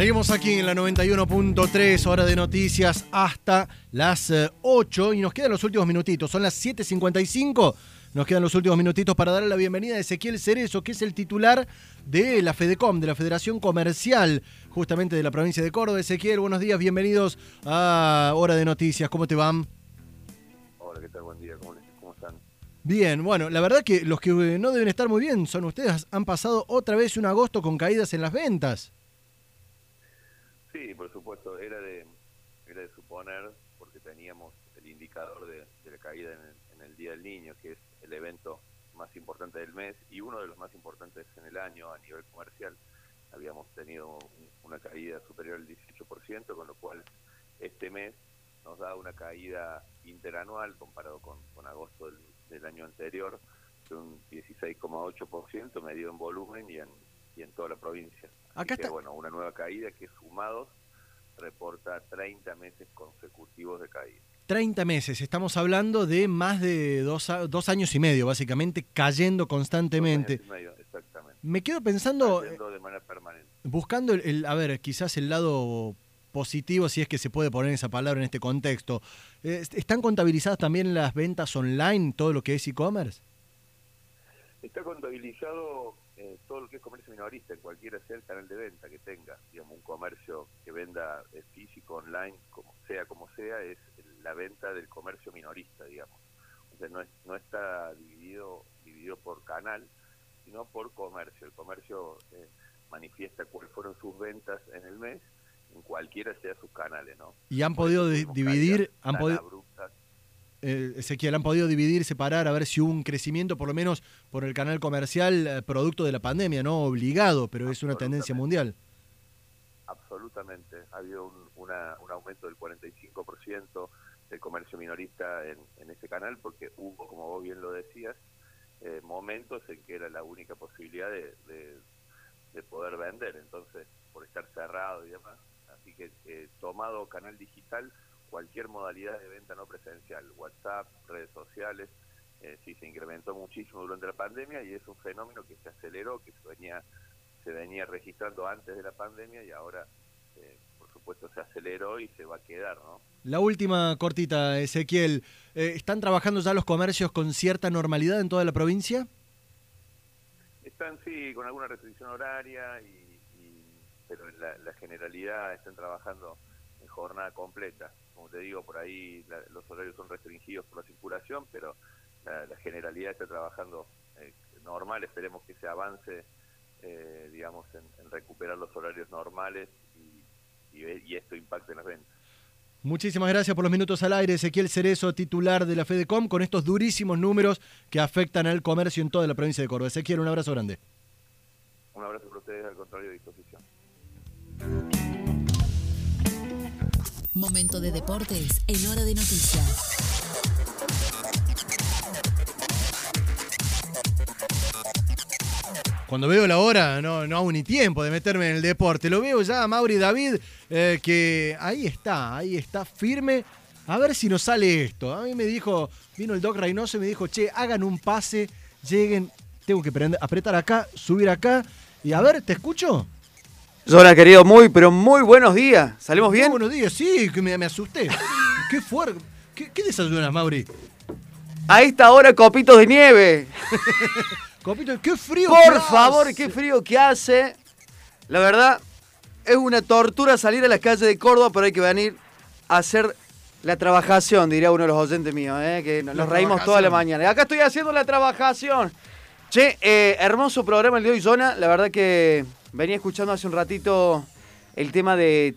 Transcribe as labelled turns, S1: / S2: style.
S1: Seguimos aquí en la 91.3, hora de noticias hasta las 8 eh, y nos quedan los últimos minutitos. Son las 7.55. Nos quedan los últimos minutitos para darle la bienvenida a Ezequiel Cerezo, que es el titular de la FEDECOM, de la Federación Comercial, justamente de la provincia de Córdoba. Ezequiel, buenos días, bienvenidos a Hora de Noticias. ¿Cómo te van?
S2: Hola, ¿qué tal? Buen día, ¿cómo, cómo están?
S1: Bien, bueno, la verdad que los que no deben estar muy bien son ustedes. Han pasado otra vez un agosto con caídas en las ventas.
S2: Sí, por supuesto, era de, era de suponer, porque teníamos el indicador de, la caída en el, Día del Niño, que es el evento más importante del mes y uno de los más importantes en el año a nivel comercial. Habíamos tenido una caída superior al 18%, con lo cual este mes nos da una caída interanual comparado con, agosto del, año anterior de un 16,8% medido en volumen y en, y en toda la provincia. Acá está. bueno, una nueva caída que sumados reporta 30 meses consecutivos de caída.
S1: 30 meses, estamos hablando de más de dos, dos años y medio, básicamente, cayendo constantemente.
S2: Dos años y medio, exactamente.
S1: Me quedo pensando...
S2: Cayendo de manera permanente.
S1: Buscando, el, a ver, quizás el lado positivo, si es que se puede poner esa palabra en este contexto. Eh, ¿Están contabilizadas también las ventas online, todo lo que es e-commerce?
S2: Está contabilizado eh, todo lo que es comercio minorista, en cualquiera sea el canal de venta que tenga, digamos, un comercio que venda eh, físico, online, como sea como sea, es la venta del comercio minorista, digamos. O sea, no, no está dividido, dividido por canal, sino por comercio. El comercio eh, manifiesta cuáles fueron sus ventas en el mes, en cualquiera sea sus canales, ¿no?
S1: Y han podido dividir, han podido eh, Ezequiel, han podido dividir, separar, a ver si hubo un crecimiento, por lo menos por el canal comercial, eh, producto de la pandemia, no obligado, pero es una tendencia mundial.
S2: Absolutamente. Ha habido un, un aumento del 45% del comercio minorista en, en ese canal, porque hubo, como vos bien lo decías, eh, momentos en que era la única posibilidad de, de, poder vender, entonces, por estar cerrado y demás. Así que eh, tomado canal digital, cualquier modalidad de venta no presencial, WhatsApp, redes sociales, eh, sí se incrementó muchísimo durante la pandemia y es un fenómeno que se aceleró, que se venía, se venía registrando antes de la pandemia y ahora, eh, por supuesto, se aceleró y se va a quedar, ¿no?
S1: La última cortita, Ezequiel. Eh, ¿Están trabajando ya los comercios con cierta normalidad en toda la provincia?
S2: Están, sí, con alguna restricción horaria, y, pero en la generalidad están trabajando jornada completa como te digo, por ahí los horarios son restringidos por la circulación, pero la, generalidad está trabajando eh, normal, esperemos que se avance, eh, digamos, en, recuperar los horarios normales y, y, esto impacte en las ventas.
S1: Muchísimas gracias por los minutos al aire, Ezequiel Cerezo, titular de la FEDECOM, con estos durísimos números que afectan al comercio en toda la provincia de Córdoba. Ezequiel, un abrazo grande.
S2: Un abrazo para ustedes, al contrario, de disposición.
S3: Momento de deportes en hora de noticias.
S1: Cuando veo la hora, no, no hago ni tiempo de meterme en el deporte. Lo veo ya a Mauri David, eh, que ahí está, ahí está, firme. A ver si nos sale esto. A mí me dijo, vino el Doc Reynoso y me dijo, che, hagan un pase, lleguen, tengo que apretar acá, subir acá. Y a ver, ¿te escucho?
S4: Hola, querido, muy, pero muy buenos días. ¿Salimos bien?
S1: Muy buenos días, sí, que me, asusté. qué fuerte. ¿Qué, ¿Qué, desayunas, Mauri?
S4: A esta hora, copitos de nieve.
S1: copitos, qué frío.
S4: Por favor, qué frío que hace. La verdad, es una tortura salir a las calles de Córdoba, pero hay que venir a hacer la trabajación, diría uno de los oyentes míos, ¿eh? que nos reímos toda la mañana. Acá estoy haciendo la trabajación. Che, eh, hermoso programa el de hoy, Zona. La verdad que venía escuchando hace un ratito el tema de